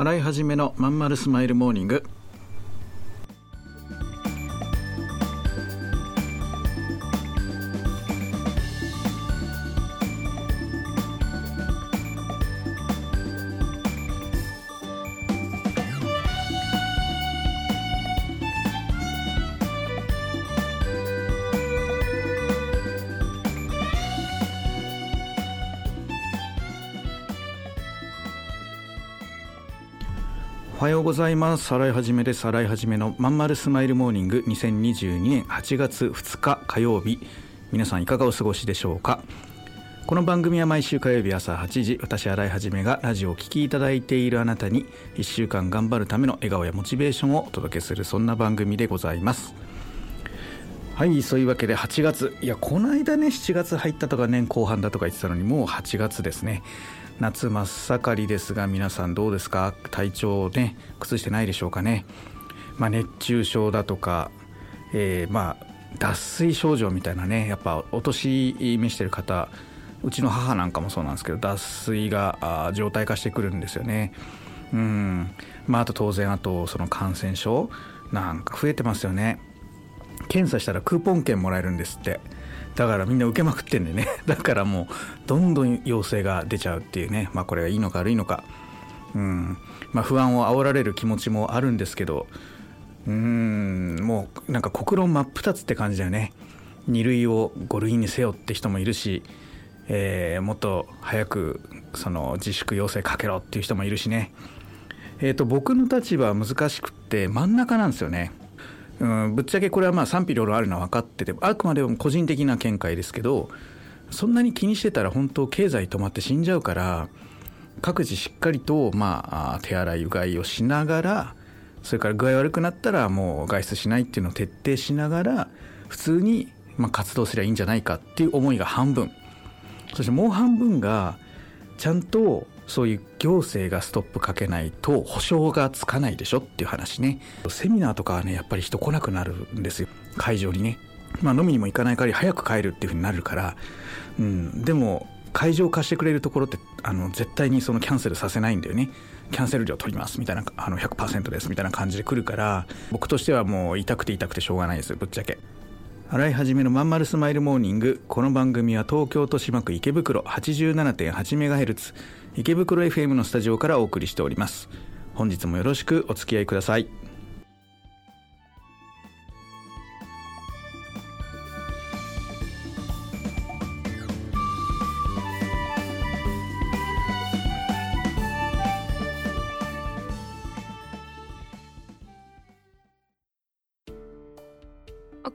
洗い始めのまんまるスマイルモーニング。おはようございます。さらい始めです。洗い始めのまんまるスマイルモーニング2022年8月2日火曜日。皆さんいかがお過ごしでしょうか？この番組は毎週火曜日朝8時、私洗い始めがラジオを聴きいただいているあなたに1週間頑張るための笑顔やモチベーションをお届けするそんな番組でございます。はい、そういうわけで8月。いや、この間ね、7月入ったとか年後半だとか言ってたのにもう8月ですね。夏真っ盛りですが皆さんどうですか？体調をね崩してないでしょうかね、まあ、熱中症だとか、えー、まあ脱水症状みたいなねやっぱお年召してる方うちの母なんかもそうなんですけど脱水が状態化してくるんですよね。うん。まああと当然あとその感染症なんか増えてますよね。検査したらクーポン券もらえるんですって。だからみんな受けまくってんでね。だからもうどんどん陽性が出ちゃうっていうね。まあこれがいいのか悪いのか。うん。まあ不安を煽られる気持ちもあるんですけど。うーん。もうなんか国論真っ二つって感じだよね。2類を5類にせよって人もいるし、えー、もっと早くその自粛要請かけろっていう人もいるしね。えーと僕の立場は難しくって真ん中なんですよね。うん、ぶっちゃけこれはまあ賛否両論あるのは分かっててあくまでも個人的な見解ですけどそんなに気にしてたら本当経済止まって死んじゃうから各自しっかりとまあ手洗いうがいをしながらそれから具合悪くなったらもう外出しないっていうのを徹底しながら普通にま活動すればいいんじゃないかっていう思いが半分。そしてもう半分がちゃんとそういう行政がストップかけないと保証がつかないでしょっていう話ね。セミナーとかはねやっぱり人来なくなるんですよ。会場にね。まあ飲みにも行かない代わり早く帰るっていうふうになるから。うん。でも会場貸してくれるところってあの絶対にそのキャンセルさせないんだよね。キャンセル料取りますみたいなあの100%ですみたいな感じで来るから僕としてはもう痛くて痛くてしょうがないですぶっちゃけ。洗い始めのまんまるスマイルモーニング。この番組は東京豊島区池袋。87.8MHz 池袋 FM のスタジオからお送りしております。本日もよろしくお付き合いください。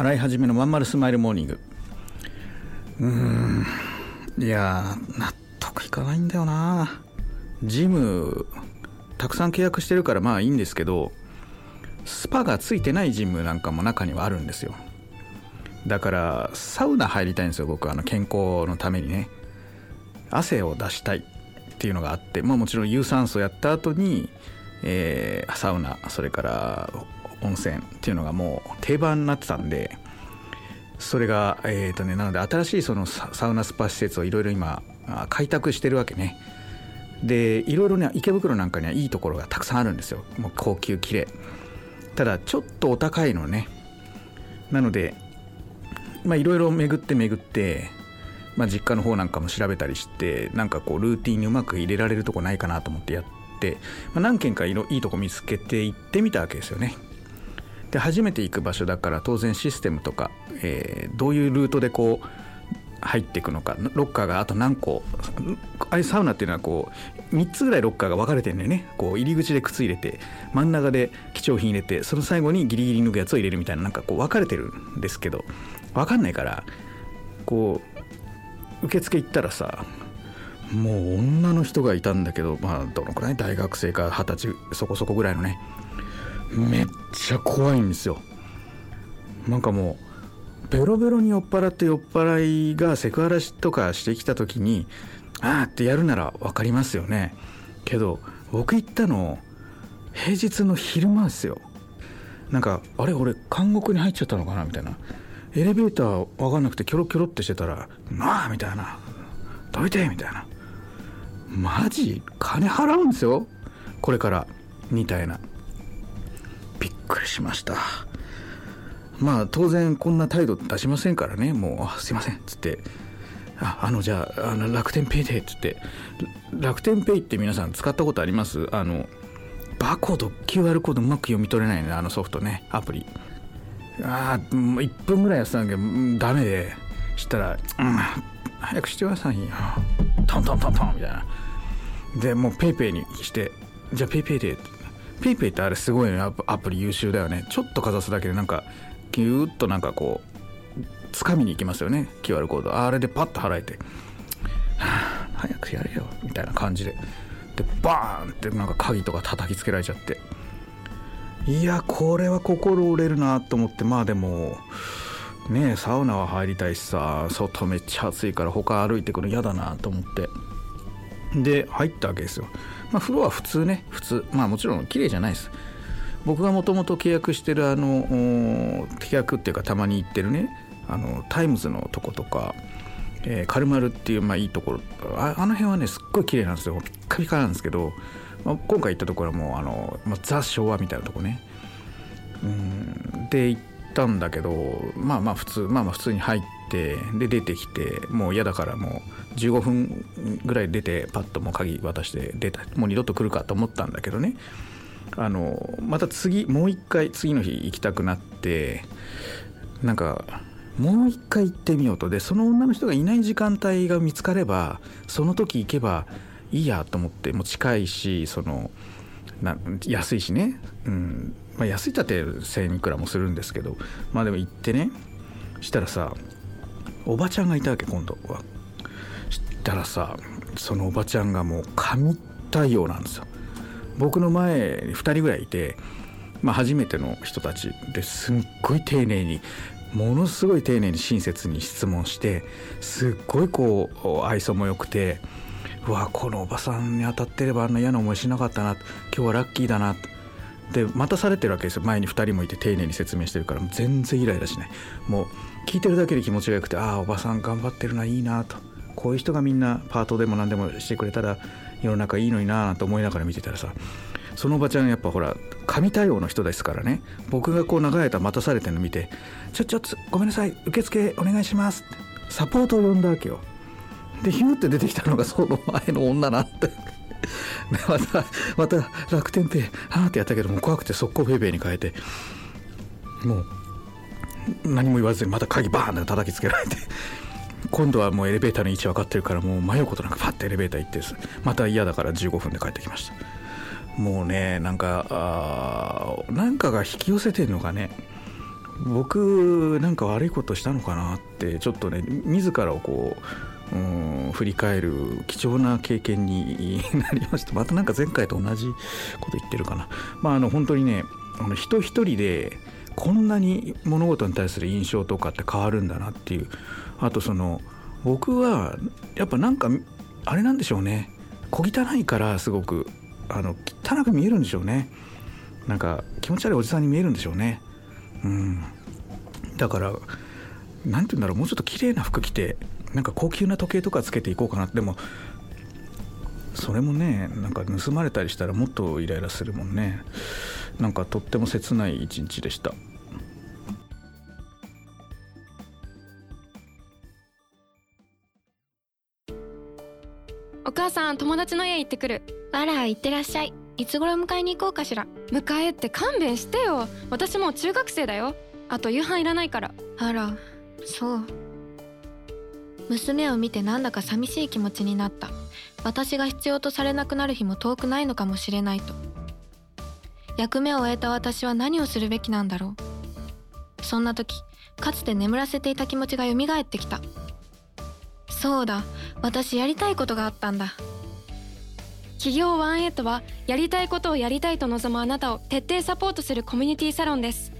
洗い始めのまんまるスマイルモーニング。うーん。いや納得いかないんだよな。ジムたくさん契約してるからまあいいんですけどスパがついてないジムなんかも中にはあるんですよ。だからサウナ入りたいんですよ僕。あの健康のためにね。汗を出したいっていうのがあって、まあ、もちろん有酸素やった後に、えー、サウナそれから温泉っていうのがもう定番になってたんでそれがえっ、ー、とねなので新しいそのサウナスパ施設をいろいろ今開拓してるわけね。でいろいろね池袋なんかにはいいところがたくさんあるんですよ。もう高級綺麗ただちょっとお高いのね。なのでまあいろいろ巡って巡って、まあ、実家の方なんかも調べたりしてなんかこうルーティンにうまく入れられるとこないかなと思ってやって、まあ、何軒かいいいとこ見つけて行ってみたわけですよね。で初めて行く場所だから当然システムとか、えー、どういうルートでこう入っていくのかロッカーがあと何個あれサウナっていうのはこう3つぐらいロッカーが分かれてるんだよね。こう入り口で靴入れて真ん中で貴重品入れてその最後にギリギリ脱ぐやつを入れるみたいななんかこう分かれてるんですけど分かんないからこう受付行ったらさもう女の人がいたんだけどまあどのくらい？大学生か二十歳そこそこぐらいのね。めっちゃ怖いんですよ。なんかもうベロベロに酔っ払って酔っ払いがセクハラとかしてきた時にああってやるなら分かりますよね。けど僕行ったの平日の昼間ですよ。なんかあれ俺監獄に入っちゃったのかな？みたいな。エレベーター分かんなくてキョロキョロってしてたら「なあ」みたいな「どいて」みたいな。マジ？金払うんですよ？これから。みたいな。くりしました。まあ当然こんな態度出しませんからね。もう「すいません」っつって「ああのじゃああの楽天ペイで」っつって。楽天ペイって皆さん使ったことあります？あのバーコード QR コードうまく読み取れないねあのソフトね。アプリ。ああ1分ぐらいやってたんだけどダメで。したら「うん早くしてくださいよ」トントントントンみたいな。でもう PayPay にして「じゃあ PayPay で」PayPay ってあれすごいねアプリ優秀だよね。ちょっとかざすだけでなんかギューッとなんかこうつかみに行きますよね。QR コード。あれでパッと払えて「はあ、早くやれよ」みたいな感じで。でバーンってなんか鍵とか叩きつけられちゃって。いやこれは心折れるなと思って。まあでもねサウナは入りたいしさ外めっちゃ暑いから他歩いてくの嫌だなと思って。で入ったわけですよ。まあ風呂は普通ね。普通。まあもちろん綺麗じゃないです。僕がもともと契約してるあの契約っていうかたまに行ってるね。あのタイムズのとことか、えー、カルマルっていうまあいいところ。ああの辺はねすっごい綺麗なんですよ。ピッカピカなんですけど、まあ、今回行ったところはもうあの、まあ、ザ昭和みたいなとこね。うん。で行ったんだけどまあまあ普通まあまあ普通に入ってで出てきてもう嫌だからもう15分ぐらい出てパッともう鍵渡して出たもう二度と来るかと思ったんだけどね。あのまた次もう一回次の日行きたくなってなんかもう一回行ってみようと。でその女の人がいない時間帯が見つかればその時行けばいいやと思ってもう近いしそのな安いしね、うん。まあ、安いったて1,000いくらもするんですけどまあでも行ってねしたらさおばちゃんがいたわけ今度は。したらさそのおばちゃんがもう神対応なんですよ。僕の前に2人ぐらいいて、まあ、初めての人たちですっごい丁寧にものすごい丁寧に親切に質問してすっごいこう愛想も良くてうわこのおばさんに当たってればあんな嫌な思いしなかったな今日はラッキーだなで待たされてるわけですよ。前に2人もいて丁寧に説明してるから。全然イライラしない。もう聞いてるだけで気持ちがよくてああおばさん頑張ってるないいなと。こういう人がみんなパートでも何でもしてくれたら世の中いいのになと思いながら見てたらさそのおばちゃんやっぱほら神対応の人ですからね。僕がこう長い間待たされてるの見て「ちょちょっとごめんなさい受付お願いします」ってサポートを呼んだわけよ。でヒューって出てきたのがその前の女なんて。またまた楽天ペイはーってやったけども怖くて速攻 PayPayに変えてもう何も言わずにまた鍵バーンって叩きつけられて今度はもうエレベーターの位置分かってるからもう迷うことなくパッてエレベーター行ってまた嫌だから15分で帰ってきました。もうねなんかあなんかが引き寄せてるのかね。僕なんか悪いことしたのかなってちょっとね自らをこう振り返る貴重な経験になりました。またなんか前回と同じこと言ってるかな。まああの本当にねあの人一人でこんなに物事に対する印象とかって変わるんだなっていう。あとその僕はやっぱなんかあれなんでしょうね。小汚いからすごくあの汚く見えるんでしょうね。なんか気持ち悪いおじさんに見えるんでしょうね。うん。だから何て言うんだろう。もうちょっと綺麗な服着てなんか高級な時計とかつけていこうかな。でもそれもねなんか盗まれたりしたらもっとイライラするもんね。なんかとっても切ない一日でした。お母さん友達の家行ってくる。あら行ってらっしゃい。いつ頃迎えに行こうかしら。迎えって勘弁してよ。私もう中学生だよ。あと夕飯いらないから。あらそう娘を見てなんだか寂しい気持ちになった。私が必要とされなくなる日も遠くないのかもしれないと。役目を終えた私は何をするべきなんだろう。そんな時かつて眠らせていた気持ちが蘇ってきた。そうだ私やりたいことがあったんだ。企業ワンエイトはやりたいことをやりたいと望むあなたを徹底サポートするコミュニティサロンです。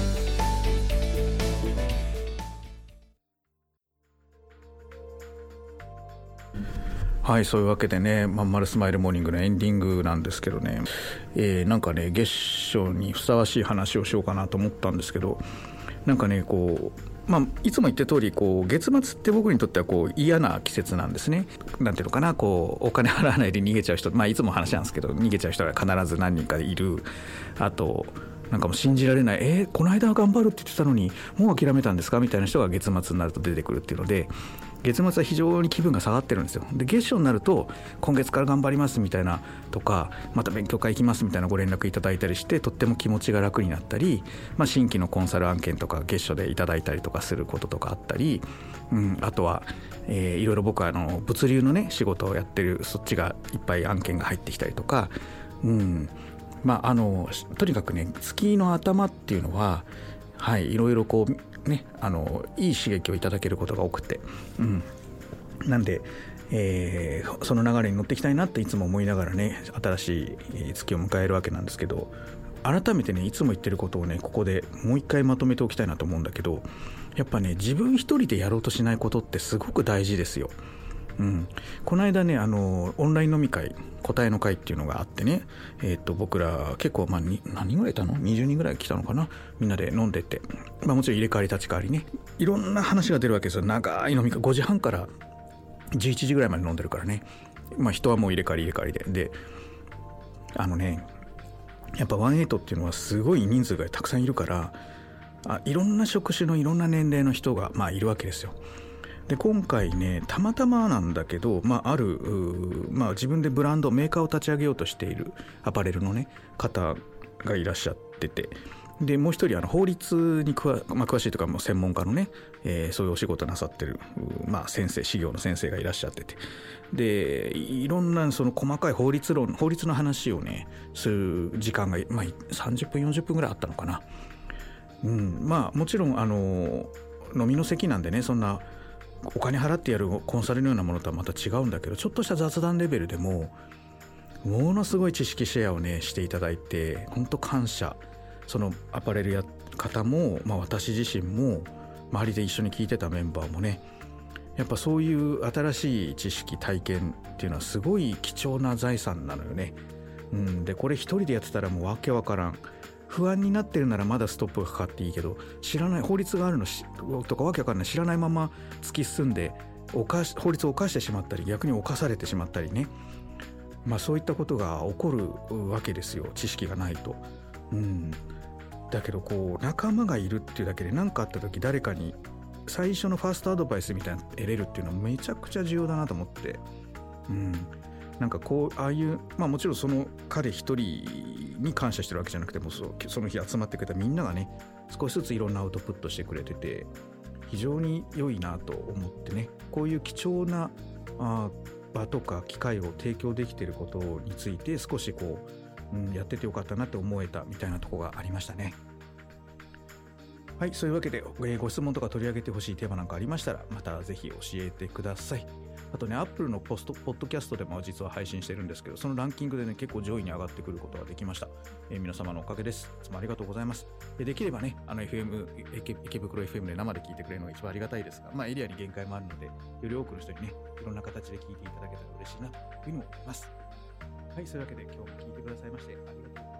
はいそういうわけでね「まんまるスマイルモーニング」のエンディングなんですけどね、えー、なんかね月初にふさわしい話をしようかなと思ったんですけどなんかねこうまあ、いつも言った通りこり月末って僕にとってはこう嫌な季節なんですね。なんていうのかなこうお金払わないで逃げちゃう人、まあ、いつも話なんですけど逃げちゃう人が必ず何人かいる。あとなんかもう信じられないえー、この間頑張るって言ってたのにもう諦めたんですか？みたいな人が月末になると出てくるっていうので月末は非常に気分が下がってるんですよ。で月初になると今月から頑張りますみたいなとかまた勉強会行きますみたいなご連絡いただいたりしてとっても気持ちが楽になったり、まあ、新規のコンサル案件とか月初でいただいたりとかすることとかあったり、うん、あとは、えー、いろいろ僕はあの物流のね仕事をやってるそっちがいっぱい案件が入ってきたりとか、うん。まあ、あのとにかくね月の頭っていうのははいいろいろこうね、あのいい刺激をいただけることが多くて、うん、なんで、えー、その流れに乗っていきたいなっていつも思いながらね新しい月を迎えるわけなんですけど改めてねいつも言ってることをねここでもう一回まとめておきたいなと思うんだけどやっぱね自分一人でやろうとしないことってすごく大事ですよ。うん、この間ねあのオンライン飲み会答えの会っていうのがあってね、えー、と僕ら結構、まあ、何人ぐらいいたの ?20 人ぐらい来たのかな？みんなで飲んでて、まあ、もちろん入れ替わり立ち替わりね。いろんな話が出るわけですよ。長い飲み会。5時半から11時ぐらいまで飲んでるからね、まあ、人はもう入れ替わり入れ替わりで。であのねやっぱ18っていうのはすごい人数がたくさんいるからあいろんな職種のいろんな年齢の人が、まあ、いるわけですよ。で今回ねたまたまなんだけど、まあ、ある、まあ、自分でブランドメーカーを立ち上げようとしているアパレルの、ね、方がいらっしゃっててでもう一人あの法律に詳,、まあ、詳しいとかも専門家のね、えー、そういうお仕事なさってる、まあ、先生修行の先生がいらっしゃっててでいろんなその細かい法律論法律の話をねする時間が、まあ、30分40分ぐらいあったのかな。うん、まあもちろんあの飲みの席なんでねそんなお金払ってやるコンサルのようなものとはまた違うんだけどちょっとした雑談レベルでもものすごい知識シェアをねしていただいて本当感謝。そのアパレルや方も、まあ、私自身も周りで一緒に聞いてたメンバーもねやっぱそういう新しい知識体験っていうのはすごい貴重な財産なのよね。うん、でこれ一人でやってたらもうわけわからん。不安になってるならまだストップがかかっていいけど知らない法律があるのとかわけわかんない知らないまま突き進んで法律を犯してしまったり逆に犯されてしまったりねまあそういったことが起こるわけですよ知識がないと。うん、だけどこう仲間がいるっていうだけで何かあった時誰かに最初のファーストアドバイスみたいなの得れるっていうのはめちゃくちゃ重要だなと思って。うんなんかこうああいうまあもちろんその彼一人に感謝してるわけじゃなくてもその日集まってくれたみんながね少しずついろんなアウトプットしてくれてて非常に良いなと思ってねこういう貴重なあ場とか機会を提供できていることについて少しこう、うん、やっててよかったなって思えたみたいなとこがありましたね。はい、そういうわけで、えー、ご質問とか取り上げてほしいテーマなんかありましたら、またぜひ教えてください。あとね、アップルのポストポッドキャストでも実は配信してるんですけど、そのランキングでね、結構上位に上がってくることができました。えー、皆様のおかげです。いつもありがとうございます。でできればね、あの FM、池袋 FM で生で聞いてくれるのが一番ありがたいですが、まあエリアに限界もあるので、より多くの人にね、いろんな形で聞いていただけたら嬉しいなというふうに思います。はい、そういうわけで今日も聞いてくださいましてありがとうございます。